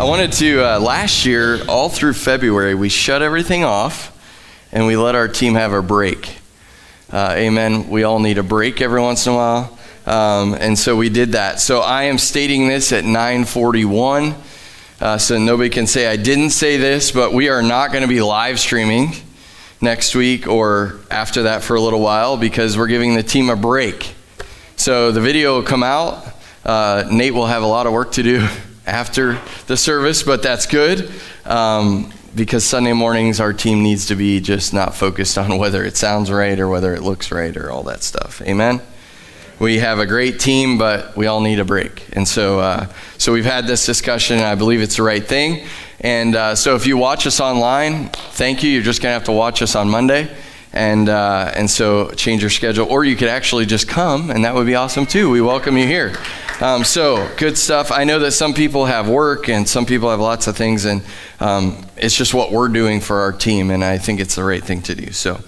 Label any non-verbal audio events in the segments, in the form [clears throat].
I wanted to, uh, last year, all through February, we shut everything off and we let our team have a break. Uh, amen. We all need a break every once in a while. Um, and so we did that. So I am stating this at 941. Uh, so nobody can say I didn't say this, but we are not going to be live streaming next week or after that for a little while because we're giving the team a break. So the video will come out. Uh, Nate will have a lot of work to do [laughs] after the service, but that's good um, because Sunday mornings our team needs to be just not focused on [laughs] whether it sounds right or whether it looks right or all that stuff. Amen. We have a great team, but we all need a break, and so uh, so we've had this discussion. And I believe it's the right thing. And uh, so if you watch us online, thank you. You're just gonna have to watch us on Monday and uh, and so change your schedule, or you could actually just come, and that would be awesome too. We welcome you here. Um, so good stuff. I know that some people have work, and some people have lots of things, and um, it's just what we're doing for our team, and I think it's the right thing to do. So.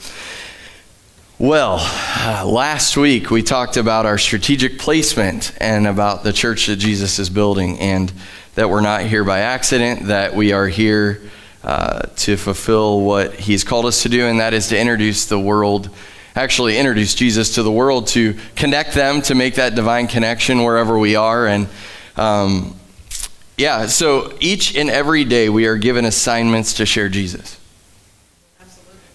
Well, uh, last week we talked about our strategic placement and about the church that Jesus is building, and that we're not here by accident, that we are here uh, to fulfill what he's called us to do, and that is to introduce the world, actually introduce Jesus to the world, to connect them, to make that divine connection wherever we are. And um, yeah, so each and every day we are given assignments to share Jesus.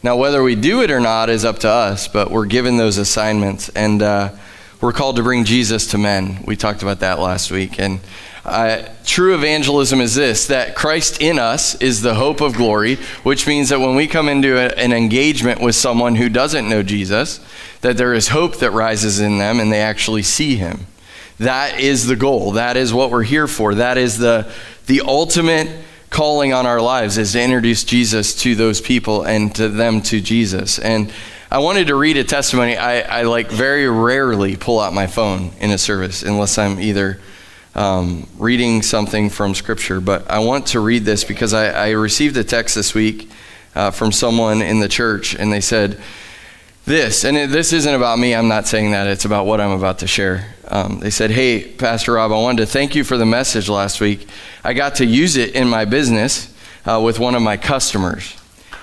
Now, whether we do it or not is up to us, but we're given those assignments, and uh, we're called to bring Jesus to men. We talked about that last week, and uh, true evangelism is this that Christ in us is the hope of glory, which means that when we come into a, an engagement with someone who doesn't know Jesus, that there is hope that rises in them and they actually see him. That is the goal. That is what we're here for. That is the, the ultimate calling on our lives is to introduce Jesus to those people and to them to Jesus. And I wanted to read a testimony. I, I like very rarely pull out my phone in a service unless I'm either um, reading something from Scripture, but I want to read this because I, I received a text this week uh, from someone in the church, and they said this, and it, this isn't about me, I'm not saying that, it's about what I'm about to share. Um, they said, Hey, Pastor Rob, I wanted to thank you for the message last week. I got to use it in my business uh, with one of my customers.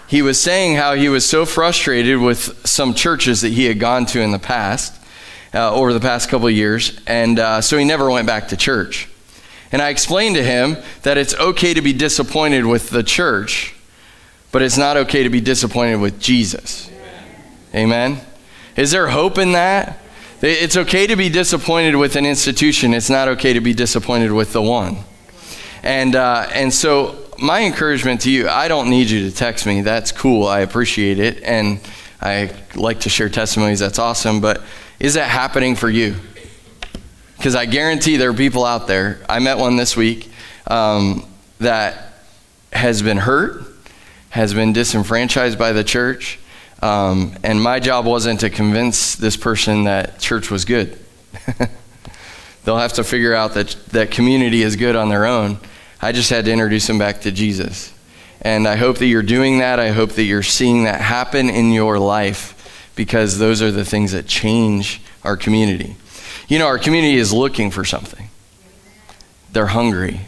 He was saying how he was so frustrated with some churches that he had gone to in the past uh, over the past couple of years, and uh, so he never went back to church. And I explained to him that it's okay to be disappointed with the church, but it's not okay to be disappointed with Jesus. Amen? Amen? Is there hope in that? It's okay to be disappointed with an institution, it's not okay to be disappointed with the one. And, uh, and so, my encouragement to you I don't need you to text me. That's cool. I appreciate it. And I like to share testimonies. That's awesome. But is that happening for you? Because I guarantee there are people out there. I met one this week um, that has been hurt, has been disenfranchised by the church, um, and my job wasn't to convince this person that church was good. [laughs] They'll have to figure out that that community is good on their own. I just had to introduce them back to Jesus. And I hope that you're doing that. I hope that you're seeing that happen in your life because those are the things that change our community. You know, our community is looking for something, they're hungry.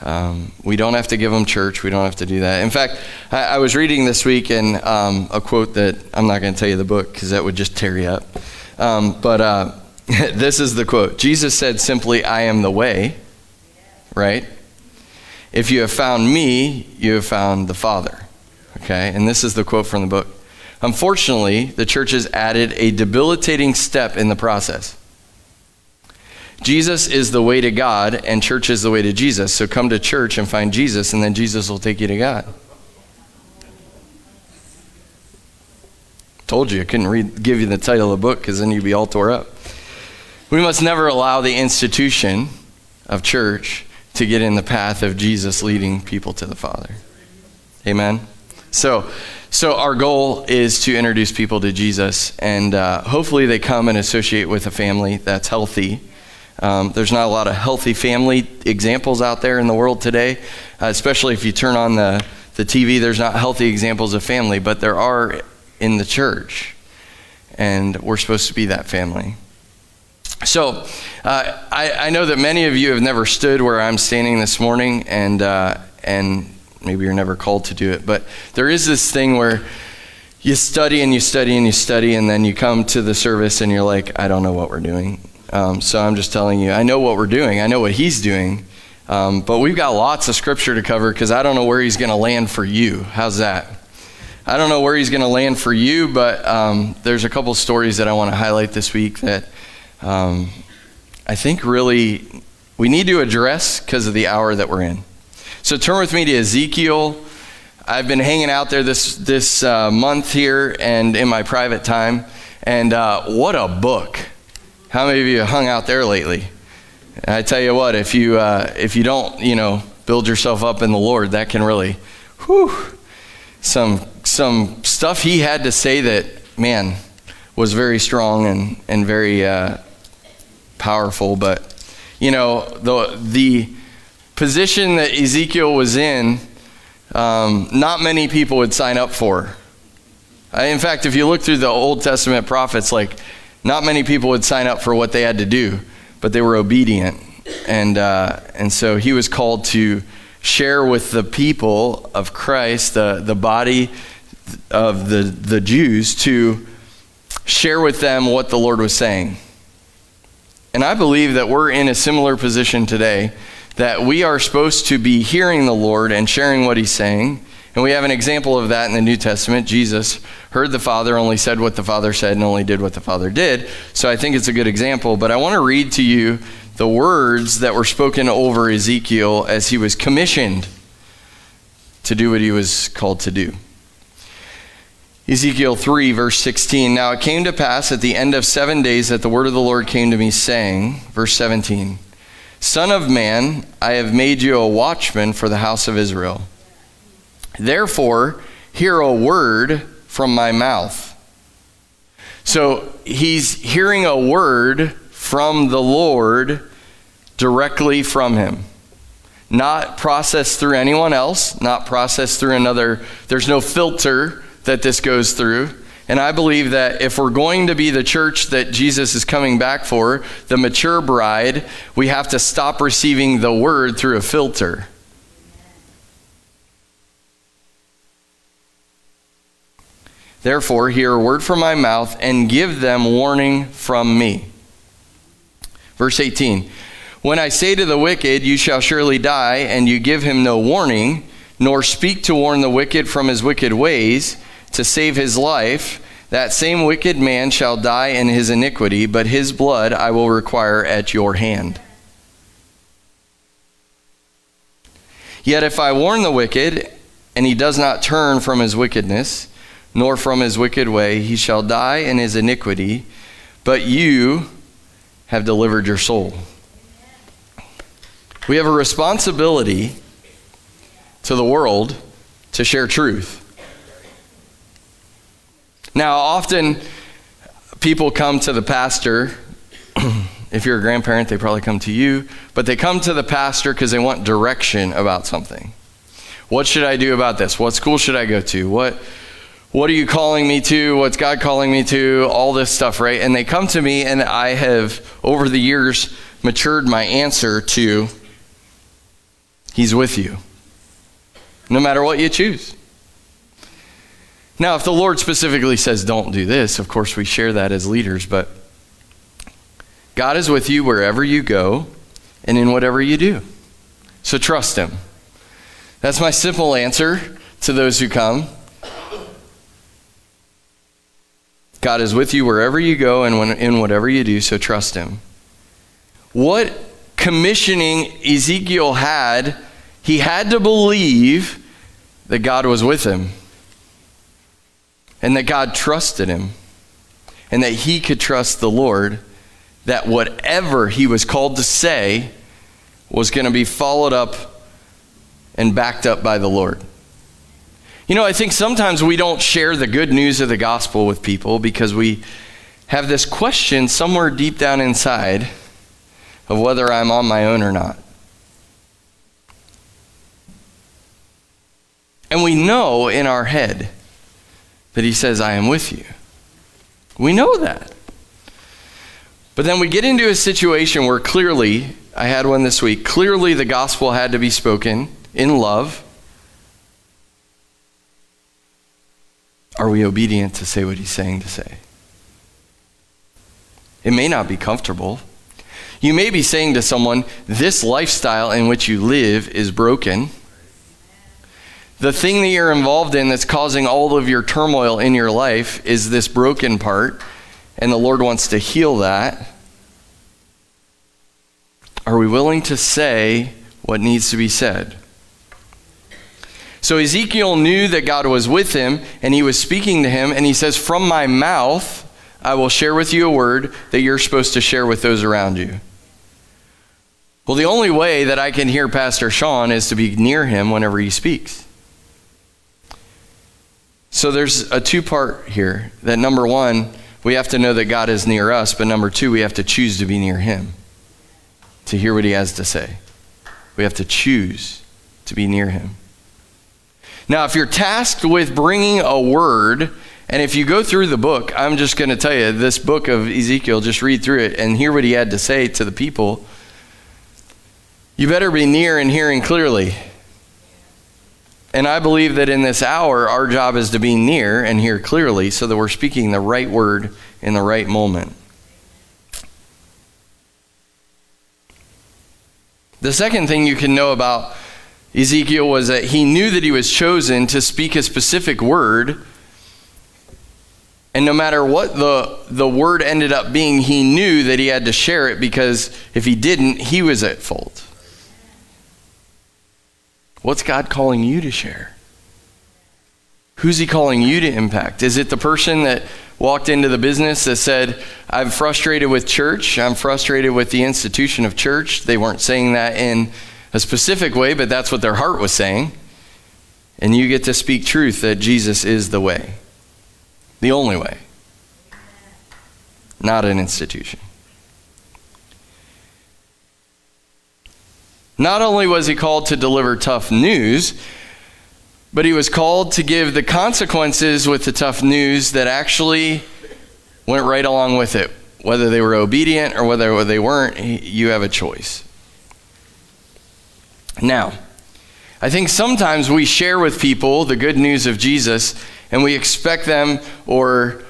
Um, we don't have to give them church. We don't have to do that. In fact, I, I was reading this week and um, a quote that I'm not going to tell you the book because that would just tear you up. Um, but uh, [laughs] this is the quote Jesus said simply, I am the way, right? If you have found me, you have found the Father. Okay? And this is the quote from the book. Unfortunately, the church has added a debilitating step in the process. Jesus is the way to God, and church is the way to Jesus. So come to church and find Jesus, and then Jesus will take you to God. Told you I couldn't read, give you the title of the book because then you'd be all tore up. We must never allow the institution of church to get in the path of Jesus leading people to the Father. Amen. So, so our goal is to introduce people to Jesus, and uh, hopefully they come and associate with a family that's healthy. Um, there's not a lot of healthy family examples out there in the world today, uh, especially if you turn on the, the TV. There's not healthy examples of family, but there are in the church, and we're supposed to be that family. So, uh, I, I, know that many of you have never stood where I'm standing this morning, and uh, and maybe you're never called to do it, but there is this thing where you study and you study and you study, and then you come to the service and you're like, I don't know what we're doing. Um, so I'm just telling you, I know what we're doing, I know what he's doing, um, but we've got lots of scripture to cover because I don't know where he's going to land for you. How's that? I don't know where he's going to land for you, but um, there's a couple stories that I want to highlight this week that um, I think really we need to address because of the hour that we're in. So turn with me to Ezekiel. I've been hanging out there this this uh, month here and in my private time, and uh, what a book! How many of you hung out there lately? I tell you what, if you uh, if you don't, you know, build yourself up in the Lord, that can really, whew, some some stuff he had to say that man was very strong and and very uh, powerful. But you know the the position that Ezekiel was in, um, not many people would sign up for. In fact, if you look through the Old Testament prophets, like not many people would sign up for what they had to do, but they were obedient, and uh, and so he was called to share with the people of Christ, the the body of the the Jews, to share with them what the Lord was saying. And I believe that we're in a similar position today that we are supposed to be hearing the Lord and sharing what he's saying. And we have an example of that in the New Testament. Jesus heard the Father, only said what the Father said, and only did what the Father did. So I think it's a good example. But I want to read to you the words that were spoken over Ezekiel as he was commissioned to do what he was called to do. Ezekiel 3, verse 16. Now it came to pass at the end of seven days that the word of the Lord came to me, saying, verse 17. Son of man, I have made you a watchman for the house of Israel. Therefore, hear a word from my mouth. So he's hearing a word from the Lord directly from him. Not processed through anyone else, not processed through another. There's no filter that this goes through. And I believe that if we're going to be the church that Jesus is coming back for, the mature bride, we have to stop receiving the word through a filter. Therefore, hear a word from my mouth and give them warning from me. Verse 18 When I say to the wicked, You shall surely die, and you give him no warning, nor speak to warn the wicked from his wicked ways, to save his life, that same wicked man shall die in his iniquity, but his blood I will require at your hand. Yet if I warn the wicked, and he does not turn from his wickedness, nor from his wicked way, he shall die in his iniquity, but you have delivered your soul. We have a responsibility to the world to share truth. Now, often people come to the pastor. [clears throat] if you're a grandparent, they probably come to you, but they come to the pastor because they want direction about something. What should I do about this? What school should I go to? What what are you calling me to? What's God calling me to? All this stuff, right? And they come to me and I have over the years matured my answer to He's with you. No matter what you choose. Now, if the Lord specifically says, don't do this, of course we share that as leaders, but God is with you wherever you go and in whatever you do. So trust Him. That's my simple answer to those who come. God is with you wherever you go and when, in whatever you do, so trust Him. What commissioning Ezekiel had, he had to believe that God was with him and that God trusted him and that he could trust the Lord that whatever he was called to say was going to be followed up and backed up by the Lord. You know, I think sometimes we don't share the good news of the gospel with people because we have this question somewhere deep down inside of whether I'm on my own or not. And we know in our head that He says, I am with you. We know that. But then we get into a situation where clearly, I had one this week, clearly the gospel had to be spoken in love. Are we obedient to say what he's saying to say? It may not be comfortable. You may be saying to someone, This lifestyle in which you live is broken. The thing that you're involved in that's causing all of your turmoil in your life is this broken part, and the Lord wants to heal that. Are we willing to say what needs to be said? So Ezekiel knew that God was with him and he was speaking to him, and he says, From my mouth, I will share with you a word that you're supposed to share with those around you. Well, the only way that I can hear Pastor Sean is to be near him whenever he speaks. So there's a two part here that number one, we have to know that God is near us, but number two, we have to choose to be near him to hear what he has to say. We have to choose to be near him. Now, if you're tasked with bringing a word, and if you go through the book, I'm just going to tell you this book of Ezekiel, just read through it and hear what he had to say to the people. You better be near and hearing clearly. And I believe that in this hour, our job is to be near and hear clearly so that we're speaking the right word in the right moment. The second thing you can know about Ezekiel was that he knew that he was chosen to speak a specific word. And no matter what the, the word ended up being, he knew that he had to share it because if he didn't, he was at fault. What's God calling you to share? Who's he calling you to impact? Is it the person that walked into the business that said, I'm frustrated with church, I'm frustrated with the institution of church? They weren't saying that in a specific way, but that's what their heart was saying. And you get to speak truth that Jesus is the way, the only way, not an institution. Not only was he called to deliver tough news, but he was called to give the consequences with the tough news that actually went right along with it. Whether they were obedient or whether they weren't, you have a choice. Now, I think sometimes we share with people the good news of Jesus and we expect them or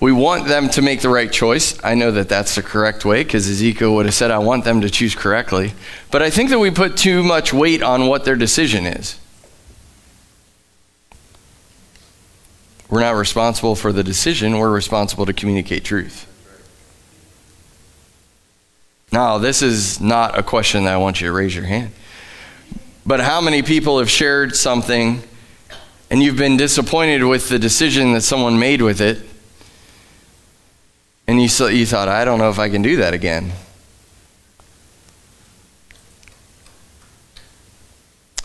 we want them to make the right choice. I know that that's the correct way because Ezekiel would have said, I want them to choose correctly. But I think that we put too much weight on what their decision is. We're not responsible for the decision, we're responsible to communicate truth. Now, this is not a question that I want you to raise your hand. But how many people have shared something and you've been disappointed with the decision that someone made with it? And you, you thought, I don't know if I can do that again.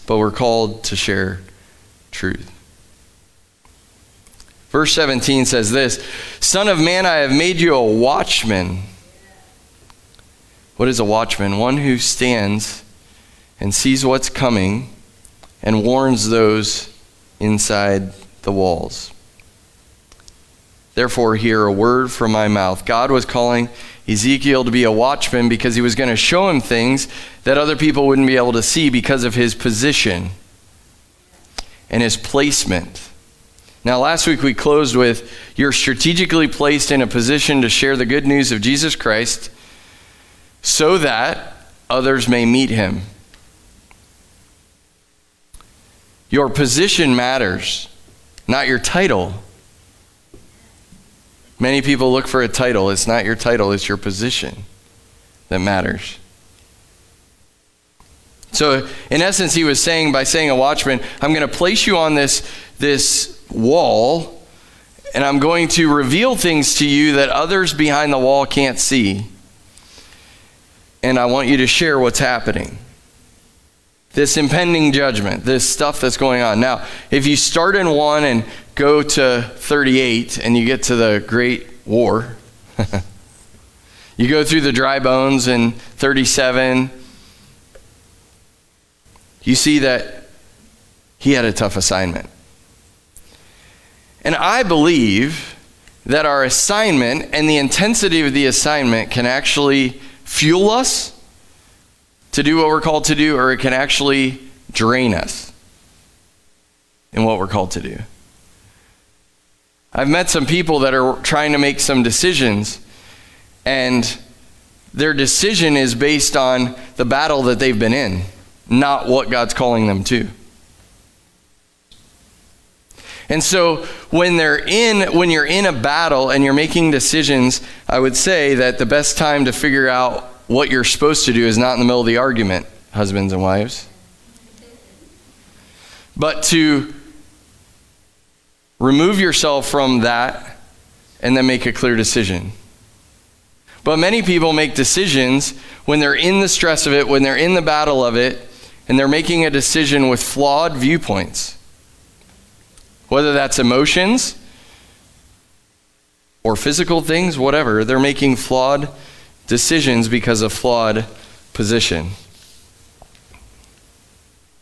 But we're called to share truth. Verse 17 says this Son of man, I have made you a watchman. What is a watchman? One who stands and sees what's coming and warns those inside the walls. Therefore, hear a word from my mouth. God was calling Ezekiel to be a watchman because he was going to show him things that other people wouldn't be able to see because of his position and his placement. Now, last week we closed with You're strategically placed in a position to share the good news of Jesus Christ so that others may meet him. Your position matters, not your title. Many people look for a title. It's not your title, it's your position that matters. So, in essence, he was saying by saying a watchman, I'm going to place you on this, this wall, and I'm going to reveal things to you that others behind the wall can't see. And I want you to share what's happening. this impending judgment, this stuff that's going on. Now, if you start in 1 and go to 38 and you get to the Great War, [laughs] you go through the dry bones in 37, you see that he had a tough assignment. And I believe that our assignment and the intensity of the assignment can actually fuel us to do what we're called to do, or it can actually drain us in what we're called to do. I've met some people that are trying to make some decisions, and their decision is based on the battle that they've been in, not what God's calling them to. And so when they're in when you're in a battle and you're making decisions, I would say that the best time to figure out what you're supposed to do is not in the middle of the argument, husbands and wives. But to remove yourself from that and then make a clear decision. But many people make decisions when they're in the stress of it, when they're in the battle of it, and they're making a decision with flawed viewpoints whether that's emotions or physical things, whatever. They're making flawed decisions because of flawed position.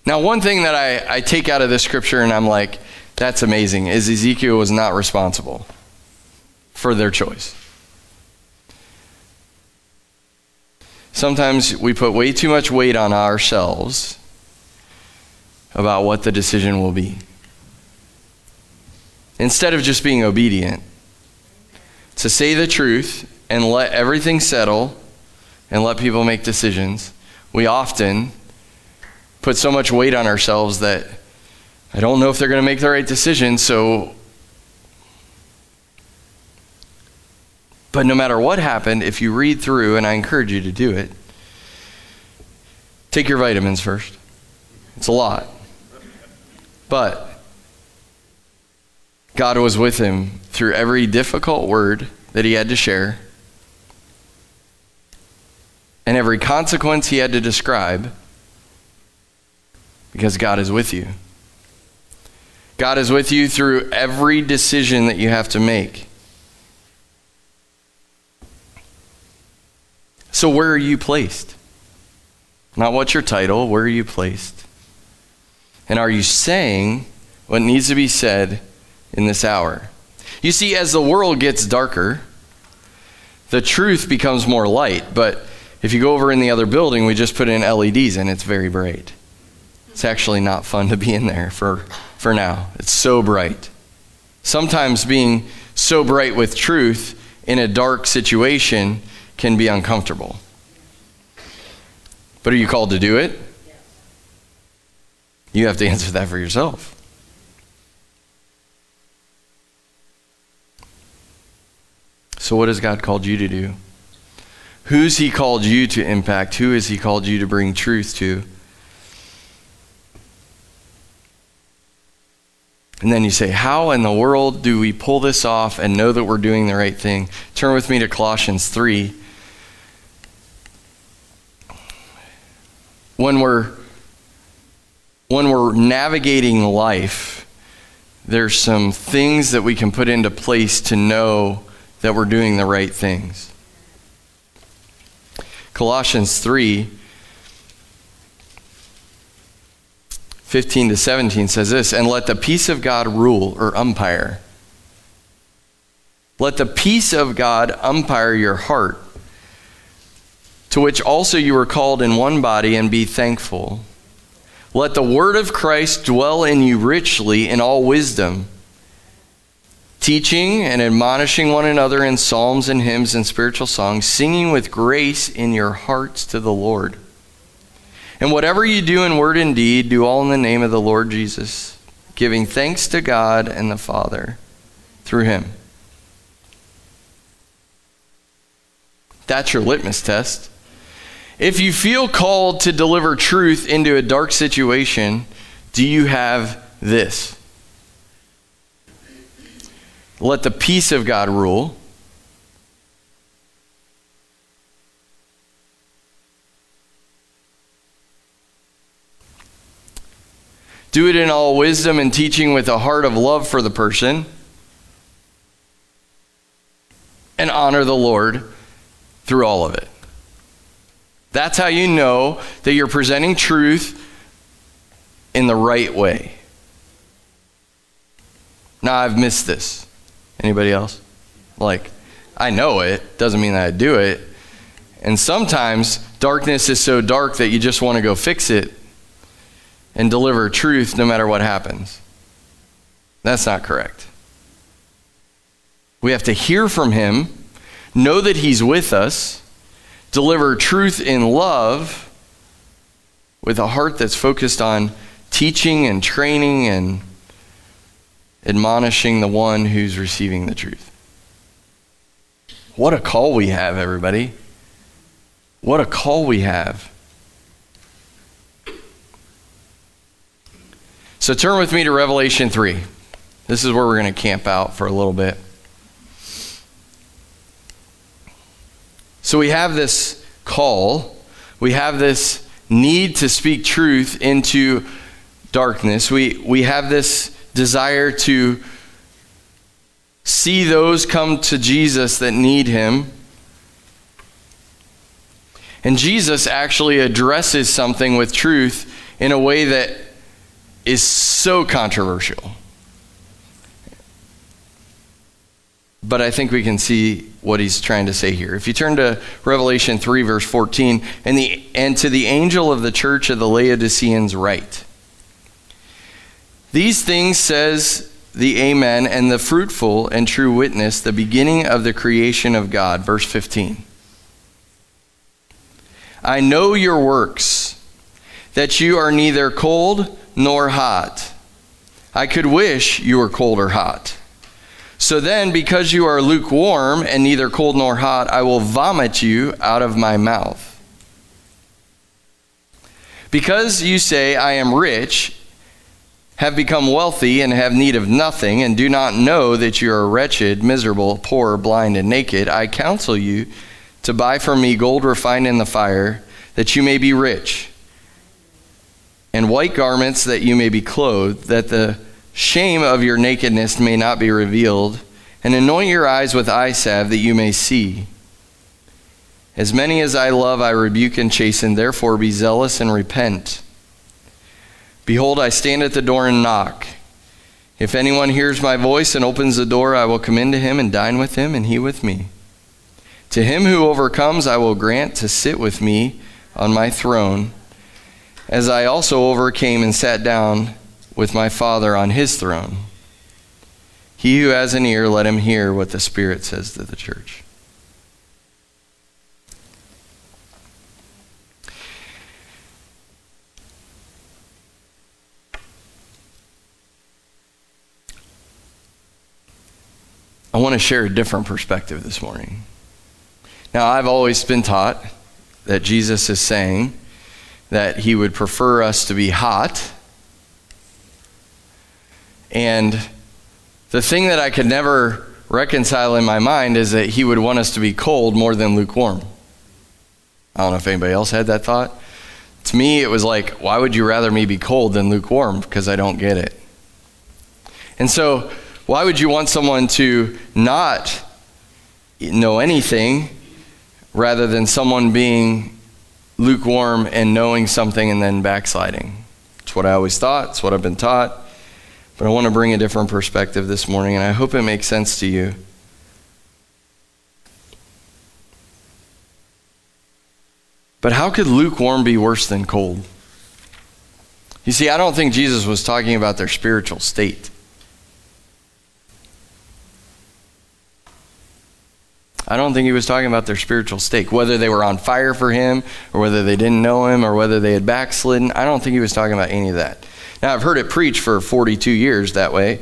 Now, one thing that I, I take out of this scripture and I'm like, that's amazing, is Ezekiel was not responsible for their choice. Sometimes we put way too much weight on ourselves about what the decision will be instead of just being obedient. To say the truth and let everything settle and let people make decisions, we often put so much weight on ourselves that I don't know if they're going to make the right decision, so. But no matter what happened, if you read through, and I encourage you to do it, take your vitamins first. It's a lot. But God was with him through every difficult word that he had to share and every consequence he had to describe because God is with you. God is with you through every decision that you have to make. So, where are you placed? Not what's your title, where are you placed? And are you saying what needs to be said in this hour. You see, as the world gets darker, the truth becomes more light. But if you go over in the other building, we just put in LEDs and it's very bright. It's actually not fun to be in there for, for now. It's so bright. Sometimes being so bright with truth in a dark situation can be uncomfortable. But are you called to do it? You have to answer that for yourself. So, what has God called you to do? Who's He called you to impact? Who has He called you to bring truth to? And then you say, How in the world do we pull this off and know that we're doing the right thing? Turn with me to Colossians 3. When we're, when we're navigating life, there's some things that we can put into place to know that we're doing the right things. Colossians 3 15 to 17 says this, and let the peace of God rule or umpire. Let the peace of God umpire your heart, to which also you were called in one body, and be thankful. Let the word of Christ dwell in you richly in all wisdom teaching and admonishing one another in psalms and hymns and spiritual songs, singing with grace in your hearts to the Lord. And whatever you do in word and deed, do all in the name of the Lord Jesus, giving thanks to God and the Father through him. That's your litmus test. If you feel called to deliver truth into a dark situation, do you have this? Let the peace of God rule. Do it in all wisdom and teaching with a heart of love for the person. And honor the Lord through all of it. That's how you know that you're presenting truth in the right way. Now I've missed this. Anybody else? Like, I know it, doesn't mean that I do it. And sometimes darkness is so dark that you just want to go fix it and deliver truth no matter what happens. That's not correct. We have to hear from Him, know that He's with us, deliver truth in love with a heart that's focused on teaching and training and admonishing the one who's receiving the truth. What a call we have, everybody. What a call we have. So turn with me to Revelation 3. This is where we're going to camp out for a little bit. So we have this call, we have this need to speak truth into darkness. We, we have this desire to see those come to Jesus that need him. And Jesus actually addresses something with truth in a way that is so controversial. But I think we can see what he's trying to say here. If you turn to Revelation 3, verse 14, and, the, and to the angel of the church of the Laodiceans, write These things says the Amen and the fruitful and true witness, the beginning of the creation of God. Verse 15. I know your works, that you are neither cold nor hot. I could wish you were cold or hot. So then, because you are lukewarm and neither cold nor hot, I will vomit you out of my mouth. Because you say, I am rich, have become wealthy, and have need of nothing, and do not know that you are wretched, miserable, poor, blind, and naked, I counsel you to buy from me gold refined in the fire, that you may be rich, and white garments that you may be clothed, that the shame of your nakedness may not be revealed, and anoint your eyes with eye salve that you may see. As many as I love, I rebuke and chasten, therefore be zealous and repent. Behold, I stand at the door and knock. If anyone hears my voice and opens the door, I will come into him and dine with him, and he with me. To him who overcomes, I will grant to sit with me on my throne, as I also overcame and sat down with my Father on his throne. He who has an ear, let him hear what the Spirit says to the church. I want to share a different perspective this morning. Now, I've always been taught that Jesus is saying that he would prefer us to be hot and the thing that I could never reconcile in my mind is that he would want us to be cold more than lukewarm. I don't know if anybody else had that thought. To me, it was like, why would you rather me be cold than lukewarm? Because I don't get it. And so, why would you want someone to not know anything rather than someone being lukewarm and knowing something and then backsliding? It's what I always thought, it's what I've been taught. But I want to bring a different perspective this morning, and I hope it makes sense to you. But how could lukewarm be worse than cold? You see, I don't think Jesus was talking about their spiritual state. I don't think he was talking about their spiritual state, whether they were on fire for him, or whether they didn't know him, or whether they had backslidden. I don't think he was talking about any of that. Now, I've heard it preached for 42 years that way.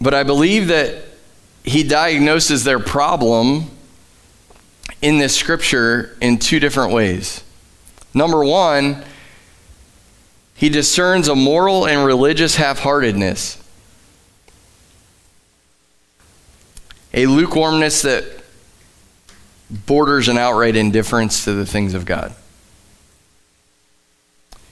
But I believe that he diagnoses their problem in this scripture in two different ways. Number one, he discerns a moral and religious half heartedness, a lukewarmness that borders an outright indifference to the things of God.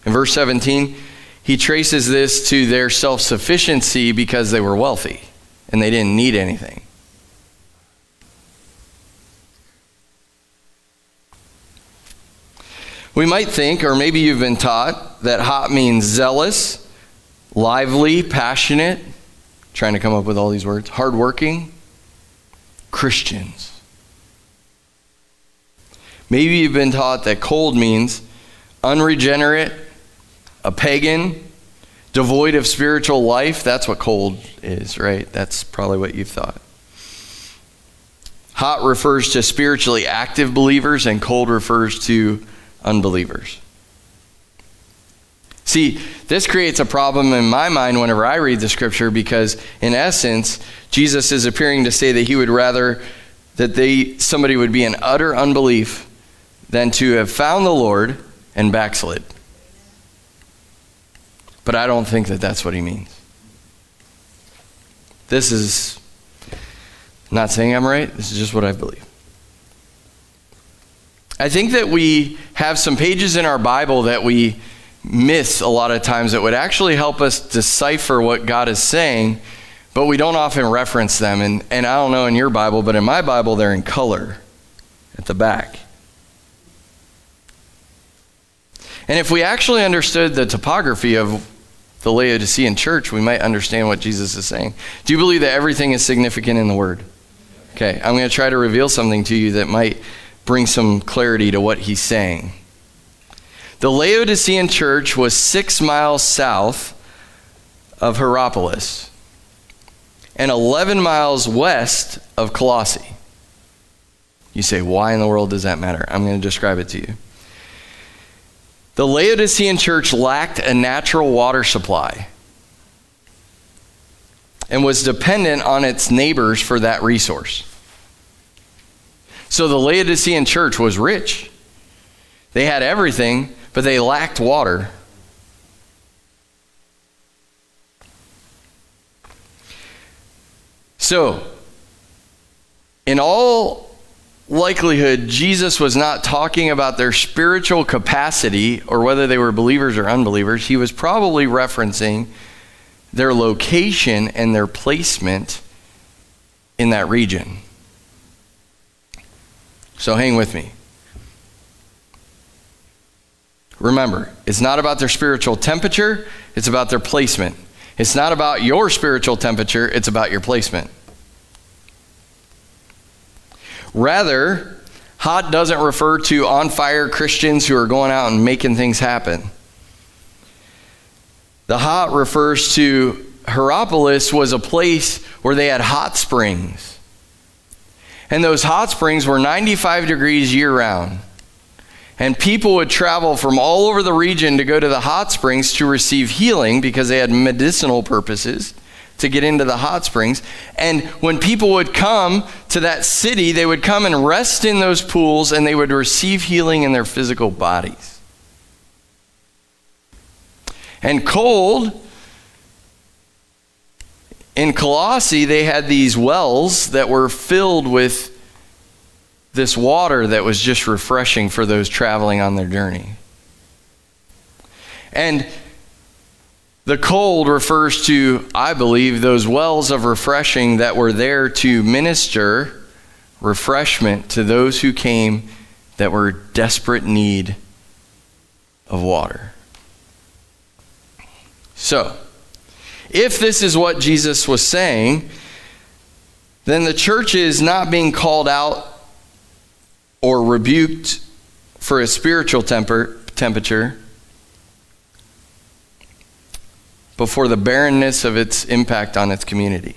In verse 17, he traces this to their self sufficiency because they were wealthy and they didn't need anything. We might think, or maybe you've been taught, that hot means zealous, lively, passionate, trying to come up with all these words, hardworking, Christians. Maybe you've been taught that cold means unregenerate, a pagan, devoid of spiritual life. That's what cold is, right? That's probably what you've thought. Hot refers to spiritually active believers, and cold refers to unbelievers. See, this creates a problem in my mind whenever I read the scripture because, in essence, Jesus is appearing to say that he would rather that they somebody would be in utter unbelief than to have found the Lord and backslid. But I don't think that that's what he means. This is not saying I'm right, this is just what I believe. I think that we have some pages in our Bible that we miss a lot of times that would actually help us decipher what God is saying, but we don't often reference them. And, and I don't know in your Bible, but in my Bible, they're in color at the back. And if we actually understood the topography of the Laodicean church, we might understand what Jesus is saying. Do you believe that everything is significant in the Word? Okay, I'm going to try to reveal something to you that might bring some clarity to what he's saying. The Laodicean church was six miles south of Hierapolis and 11 miles west of Colossae. You say, why in the world does that matter? I'm going to describe it to you. The Laodicean church lacked a natural water supply and was dependent on its neighbors for that resource. So the Laodicean church was rich. They had everything, but they lacked water. So, in all likelihood, Jesus was not talking about their spiritual capacity or whether they were believers or unbelievers. He was probably referencing their location and their placement in that region. So hang with me. Remember, it's not about their spiritual temperature, it's about their placement. It's not about your spiritual temperature, it's about your placement. Rather, hot doesn't refer to on fire Christians who are going out and making things happen. The hot refers to Hierapolis was a place where they had hot springs. And those hot springs were 95 degrees year round. And people would travel from all over the region to go to the hot springs to receive healing because they had medicinal purposes to get into the hot springs. And when people would come to that city, they would come and rest in those pools and they would receive healing in their physical bodies. And cold in Colossae, they had these wells that were filled with this water that was just refreshing for those traveling on their journey. And the cold refers to, I believe, those wells of refreshing that were there to minister refreshment to those who came that were desperate need of water. So, if this is what Jesus was saying, then the church is not being called out or rebuked for a spiritual temper, temperature before the barrenness of its impact on its community.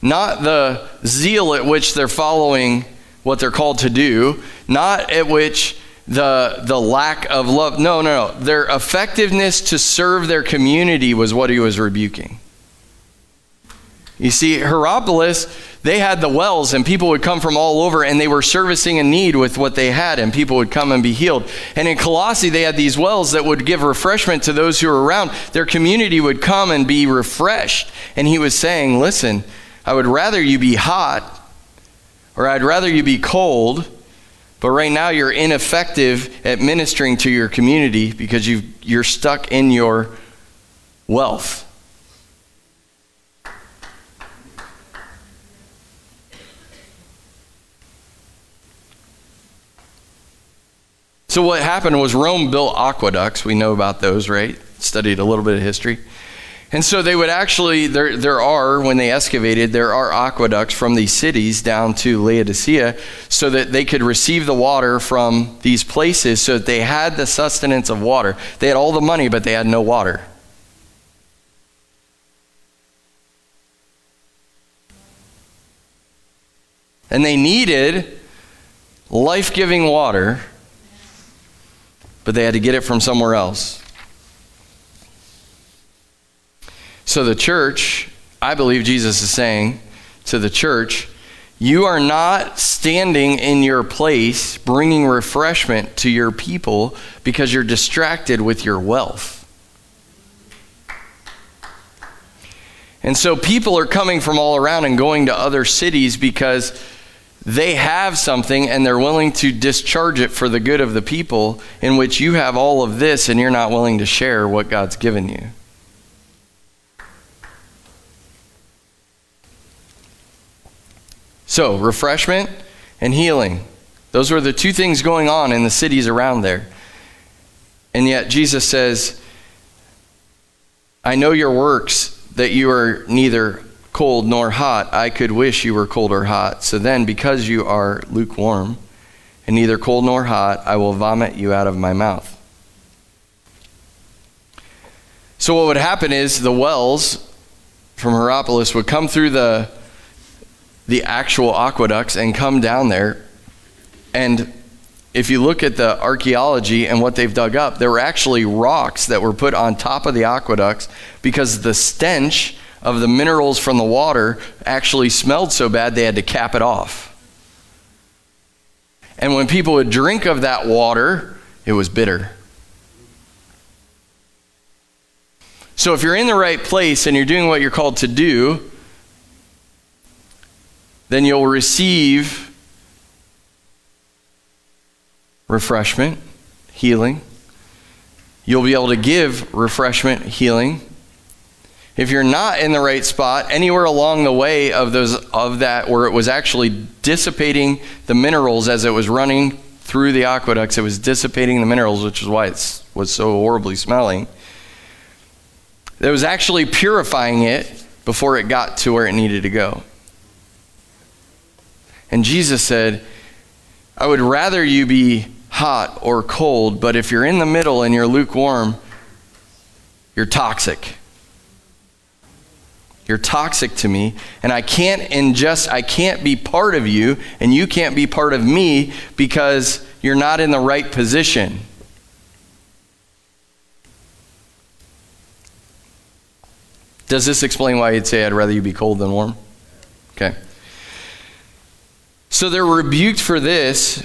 Not the zeal at which they're following what they're called to do, not at which the, the lack of love. No, no, no. Their effectiveness to serve their community was what he was rebuking. You see, Hierapolis, they had the wells, and people would come from all over, and they were servicing a need with what they had, and people would come and be healed. And in Colossae, they had these wells that would give refreshment to those who were around. Their community would come and be refreshed. And he was saying, Listen, I would rather you be hot, or I'd rather you be cold But right now, you're ineffective at ministering to your community because you you're stuck in your wealth. So, what happened was Rome built aqueducts. We know about those, right? Studied a little bit of history. And so they would actually, there, there are, when they excavated, there are aqueducts from these cities down to Laodicea so that they could receive the water from these places so that they had the sustenance of water. They had all the money, but they had no water. And they needed life giving water, but they had to get it from somewhere else. So the church, I believe Jesus is saying to the church, you are not standing in your place bringing refreshment to your people because you're distracted with your wealth. And so people are coming from all around and going to other cities because they have something and they're willing to discharge it for the good of the people, in which you have all of this and you're not willing to share what God's given you. So, refreshment and healing. Those were the two things going on in the cities around there. And yet, Jesus says, I know your works, that you are neither cold nor hot. I could wish you were cold or hot. So then, because you are lukewarm and neither cold nor hot, I will vomit you out of my mouth. So, what would happen is the wells from Hierapolis would come through the the actual aqueducts and come down there. And if you look at the archaeology and what they've dug up, there were actually rocks that were put on top of the aqueducts because the stench of the minerals from the water actually smelled so bad they had to cap it off. And when people would drink of that water, it was bitter. So if you're in the right place and you're doing what you're called to do, then you'll receive refreshment, healing. You'll be able to give refreshment, healing. If you're not in the right spot, anywhere along the way of those of that where it was actually dissipating the minerals as it was running through the aqueducts, it was dissipating the minerals, which is why it was so horribly smelling. It was actually purifying it before it got to where it needed to go. And Jesus said, I would rather you be hot or cold, but if you're in the middle and you're lukewarm, you're toxic. You're toxic to me, and I can't ingest, I can't be part of you, and you can't be part of me because you're not in the right position. Does this explain why you'd say I'd rather you be cold than warm? Okay. So they're rebuked for this.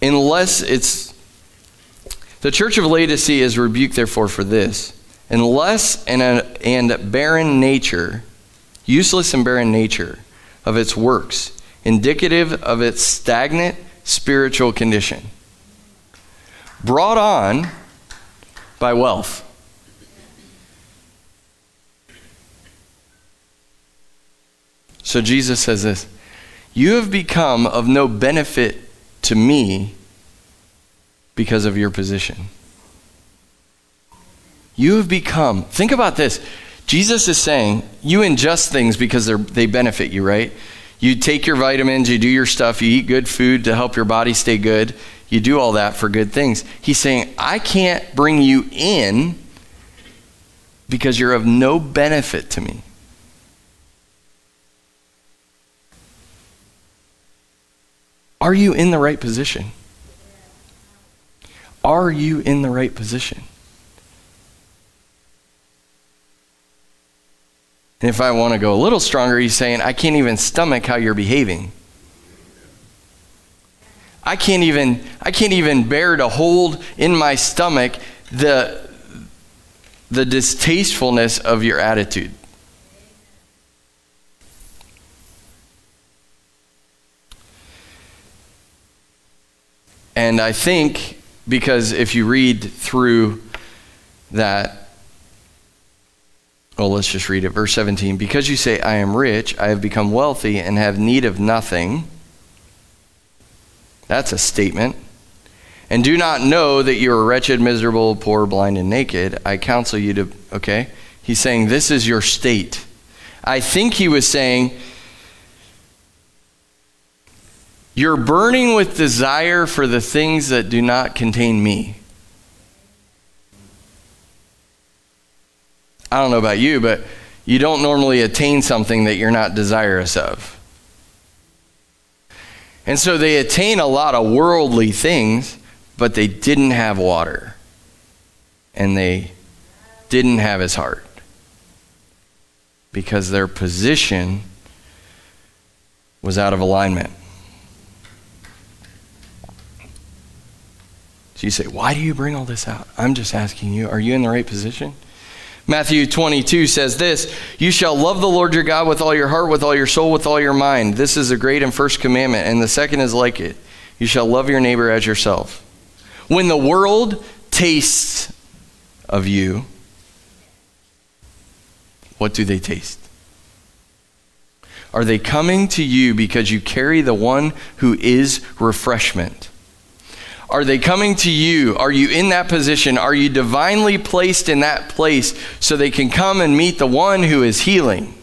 Unless it's. The church of Laodicea is rebuked, therefore, for this. Unless an and barren nature, useless and barren nature of its works, indicative of its stagnant spiritual condition, brought on by wealth So Jesus says this You have become of no benefit to me because of your position. You have become, think about this. Jesus is saying, you ingest things because they benefit you, right? You take your vitamins, you do your stuff, you eat good food to help your body stay good. You do all that for good things. He's saying, I can't bring you in because you're of no benefit to me. Are you in the right position? Are you in the right position? And if I want to go a little stronger, he's saying, I can't even stomach how you're behaving. I can't even I can't even bear to hold in my stomach the the distastefulness of your attitude. And I think because if you read through that, well, let's just read it. Verse 17 Because you say, I am rich, I have become wealthy, and have need of nothing. That's a statement. And do not know that you are wretched, miserable, poor, blind, and naked. I counsel you to, okay? He's saying, This is your state. I think he was saying, You're burning with desire for the things that do not contain me. I don't know about you, but you don't normally attain something that you're not desirous of. And so they attain a lot of worldly things, but they didn't have water. And they didn't have his heart. Because their position was out of alignment. So you say, why do you bring all this out? I'm just asking you, are you in the right position? Matthew 22 says this You shall love the Lord your God with all your heart, with all your soul, with all your mind. This is the great and first commandment, and the second is like it. You shall love your neighbor as yourself. When the world tastes of you, what do they taste? Are they coming to you because you carry the one who is refreshment? Are they coming to you? Are you in that position? Are you divinely placed in that place so they can come and meet the one who is healing,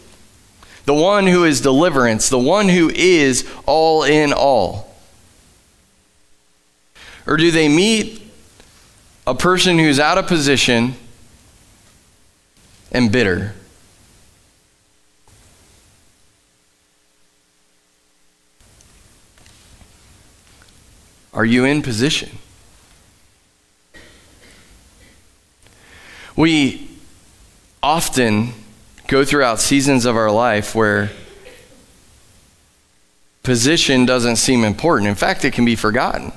the one who is deliverance, the one who is all in all? Or do they meet a person who's out of position and bitter? Are you in position? We often go throughout seasons of our life where position doesn't seem important. In fact, it can be forgotten.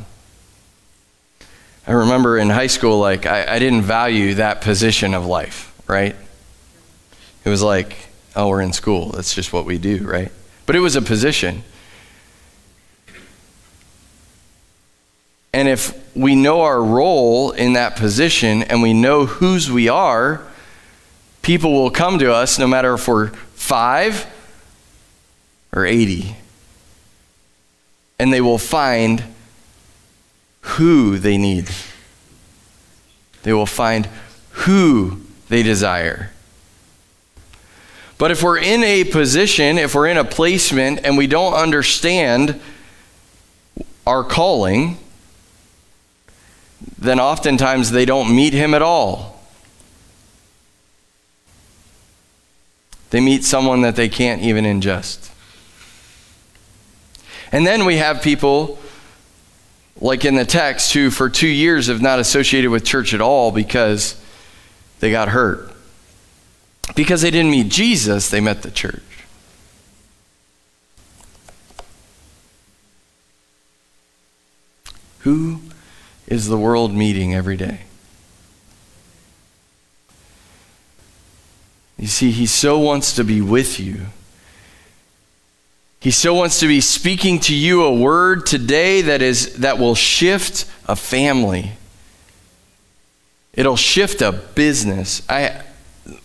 I remember in high school, like, I, I didn't value that position of life, right? It was like, oh, we're in school. That's just what we do, right? But it was a position. And if we know our role in that position and we know whose we are, people will come to us no matter if we're five or 80. And they will find who they need. They will find who they desire. But if we're in a position, if we're in a placement, and we don't understand our calling, then oftentimes they don't meet him at all. They meet someone that they can't even ingest. And then we have people, like in the text, who for two years have not associated with church at all because they got hurt. Because they didn't meet Jesus, they met the church. Who is the world meeting every day. You see, he so wants to be with you. He so wants to be speaking to you a word today that is that will shift a family. It'll shift a business. I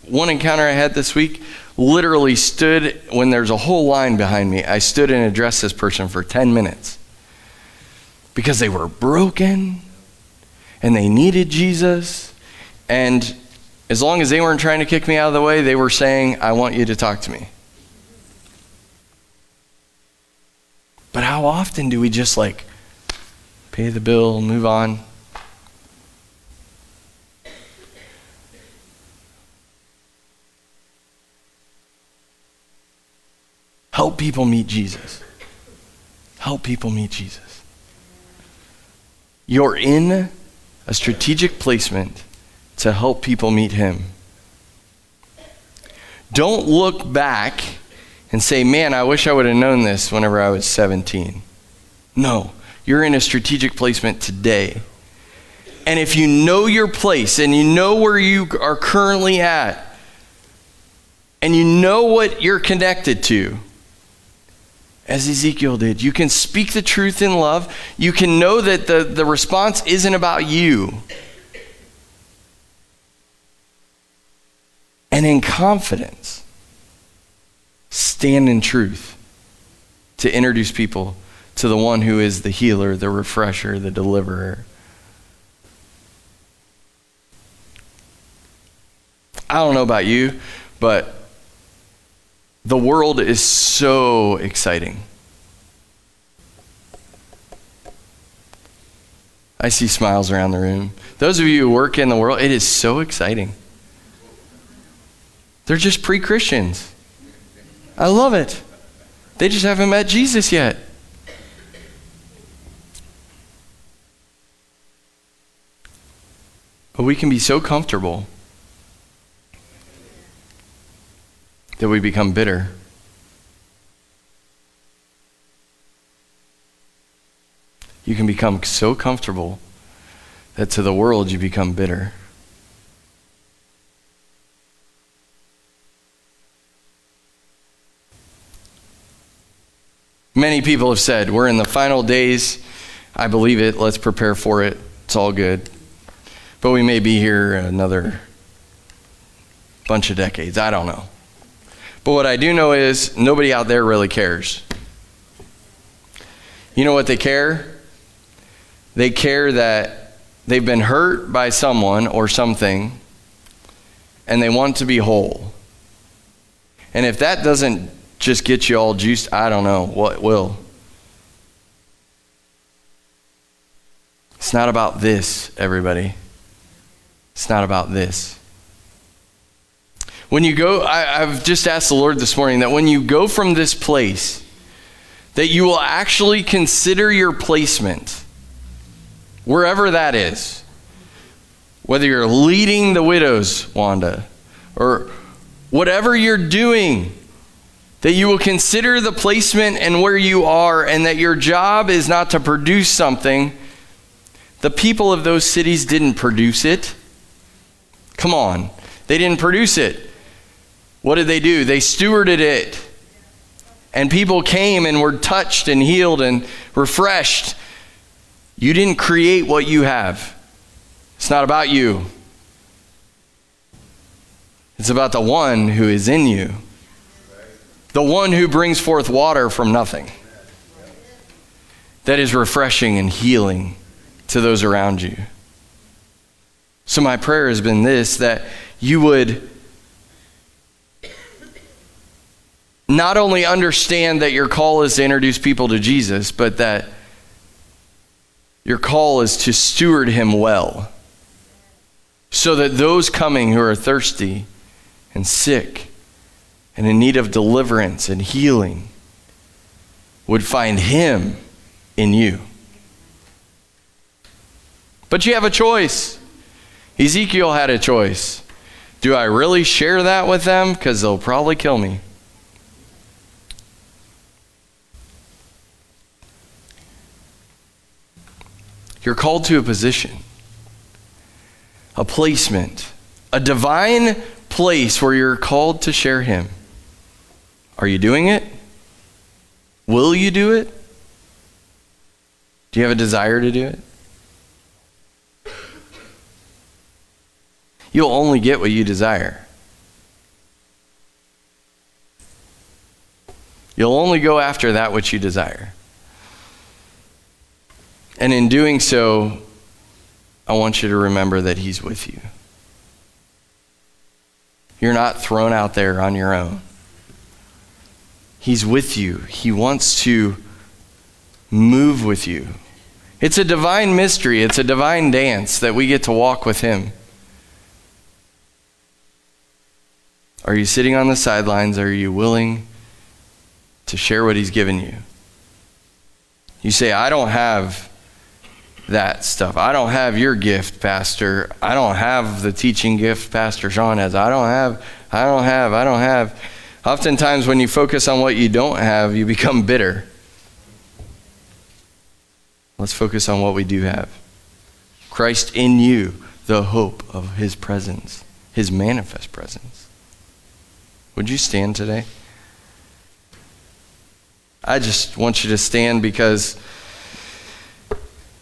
one encounter I had this week literally stood when there's a whole line behind me. I stood and addressed this person for 10 minutes because they were broken and they needed Jesus. And as long as they weren't trying to kick me out of the way, they were saying, I want you to talk to me. But how often do we just like pay the bill, move on? Help people meet Jesus. Help people meet Jesus. You're in a strategic placement to help people meet Him. Don't look back and say, man, I wish I would have known this whenever I was 17. No, you're in a strategic placement today. And if you know your place and you know where you are currently at, and you know what you're connected to, as Ezekiel did. You can speak the truth in love. You can know that the, the response isn't about you. And in confidence, stand in truth to introduce people to the one who is the healer, the refresher, the deliverer. I don't know about you, but the world is so exciting. I see smiles around the room. Those of you who work in the world, it is so exciting. They're just pre Christians. I love it. They just haven't met Jesus yet. But we can be so comfortable that we become bitter. You can become so comfortable that to the world you become bitter. Many people have said, We're in the final days. I believe it. Let's prepare for it. It's all good. But we may be here another bunch of decades. I don't know. But what I do know is nobody out there really cares. You know what they care? They care that they've been hurt by someone or something and they want to be whole. And if that doesn't just get you all juiced, I don't know what will. It's not about this, everybody. It's not about this. When you go, I, have just asked the Lord this morning that when you go from this place, that you will actually consider your placement, wherever that is. Whether you're leading the widows, Wanda, or whatever you're doing, that you will consider the placement and where you are, and that your job is not to produce something. The people of those cities didn't produce it. Come on. They didn't produce it. What did they do? They stewarded it. And people came and were touched and healed and refreshed. You didn't create what you have. It's not about you. It's about the one who is in you. The one who brings forth water from nothing. That is refreshing and healing to those around you. So, my prayer has been this that you would not only understand that your call is to introduce people to Jesus, but that your call is to steward him well. So that those coming who are thirsty and sick and in need of deliverance and healing would find him in you. But you have a choice. Ezekiel had a choice. Do I really share that with them? Because they'll probably kill me. You're called to a position, a placement, a divine place where you're called to share Him. Are you doing it? Will you do it? Do you have a desire to do it? You'll only get what you desire. You'll only go after that which you desire. And in doing so, I want you to remember that He's with you. You're not thrown out there on your own. He's with you. He wants to move with you. It's a divine mystery, it's a divine dance that we get to walk with Him. Are you sitting on the sidelines? Are you willing to share what He's given you? You say, I don't have that stuff. I don't have your gift, Pastor. I don't have the teaching gift Pastor Sean has. I don't have, I don't have, I don't have. Oftentimes, when you focus on what you don't have, you become bitter. Let's focus on what we do have. Christ in you, the hope of his presence, his manifest presence. Would you stand today? I just want you to stand because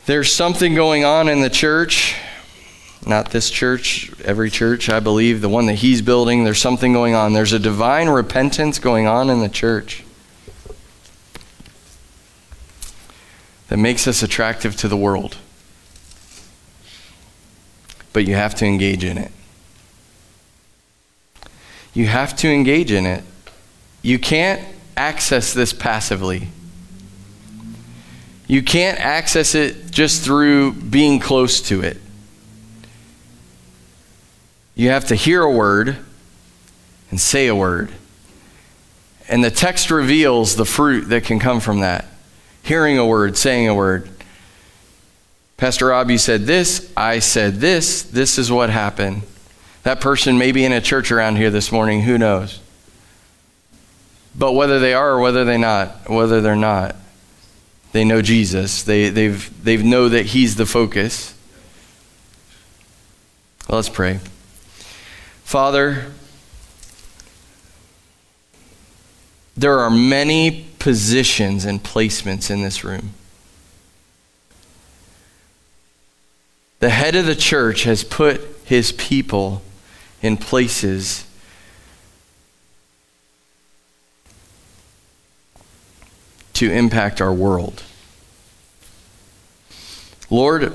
there's something going on in the church. Not this church, every church, I believe, the one that he's building. There's something going on. There's a divine repentance going on in the church that makes us attractive to the world. But you have to engage in it. You have to engage in it. You can't access this passively. You can't access it just through being close to it. You have to hear a word and say a word. And the text reveals the fruit that can come from that. Hearing a word, saying a word. Pastor Rob, you said this, I said this, this is what happened. That person may be in a church around here this morning, who knows? But whether they are or whether they not, whether they're not, they know Jesus. They they've they know that He's the focus. let's pray. Father, there are many positions and placements in this room. The head of the church has put his people in places to impact our world. Lord,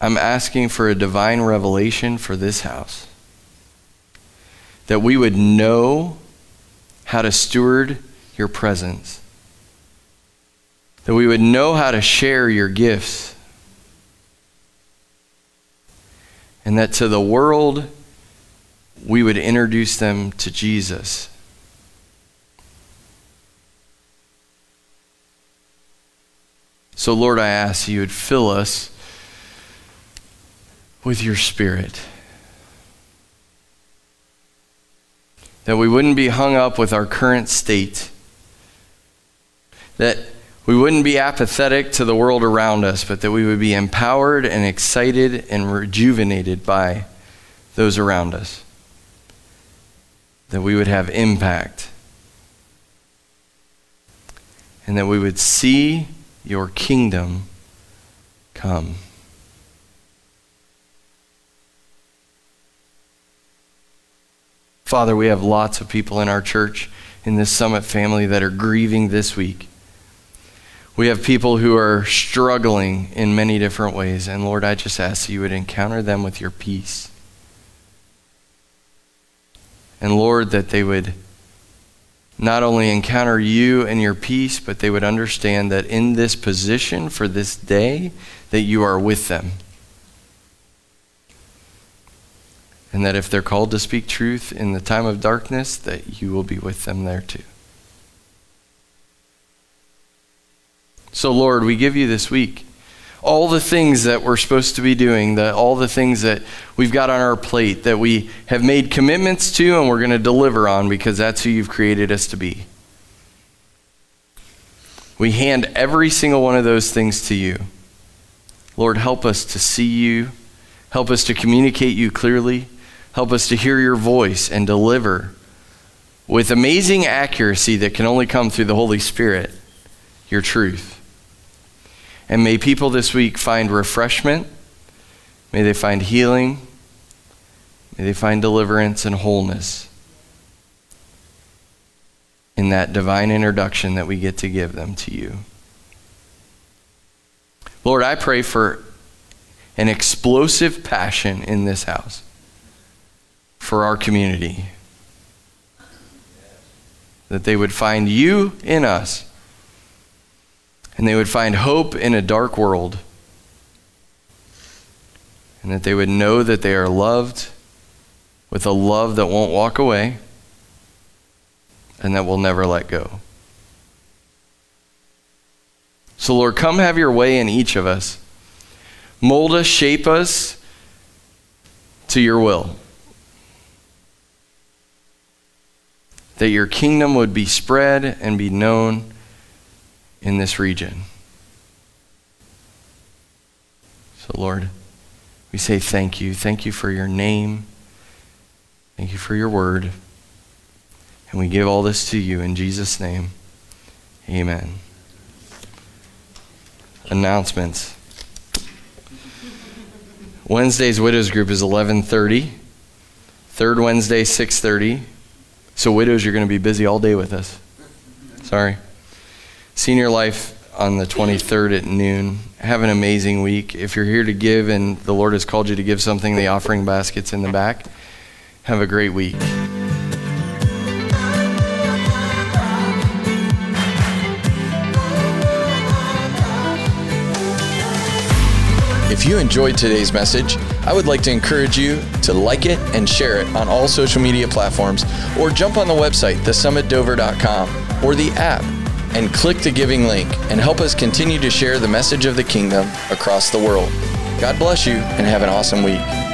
I'm asking for a divine revelation for this house. That we would know how to steward your presence. That we would know how to share your gifts. And that to the world, we would introduce them to Jesus. So, Lord, I ask you would fill us with your Spirit. That we wouldn't be hung up with our current state. That we wouldn't be apathetic to the world around us, but that we would be empowered and excited and rejuvenated by those around us. That we would have impact. And that we would see your kingdom come. Father, we have lots of people in our church, in this summit family, that are grieving this week. We have people who are struggling in many different ways. And Lord, I just ask that you would encounter them with your peace. And Lord, that they would not only encounter you and your peace, but they would understand that in this position for this day, that you are with them. And that if they're called to speak truth in the time of darkness, that you will be with them there too. So, Lord, we give you this week all the things that we're supposed to be doing, the, all the things that we've got on our plate that we have made commitments to and we're going to deliver on because that's who you've created us to be. We hand every single one of those things to you. Lord, help us to see you. Help us to communicate you clearly. Help us to hear your voice and deliver with amazing accuracy that can only come through the Holy Spirit your truth. And may people this week find refreshment. May they find healing. May they find deliverance and wholeness in that divine introduction that we get to give them to you. Lord, I pray for an explosive passion in this house for our community. That they would find you in us and they would find hope in a dark world, and that they would know that they are loved with a love that won't walk away and that will never let go. So, Lord, come have your way in each of us. Mold us, shape us to your will. That your kingdom would be spread and be known in this region. So, Lord, we say thank you. Thank you for your name. Thank you for your word. And we give all this to you in Jesus' name. Amen. Announcements. Wednesday's widows group is 11:30. Third Wednesday 6:30. So widows you're going to be busy all day with us. Sorry. Senior life on the 23rd at noon. Have an amazing week. If you're here to give and the Lord has called you to give something, the offering basket's in the back. Have a great week. If you enjoyed today's message, I would like to encourage you to like it and share it on all social media platforms or jump on the website, thesummitdover.com, or the app and click the giving link and help us continue to share the message of the kingdom across the world. God bless you and have an awesome week.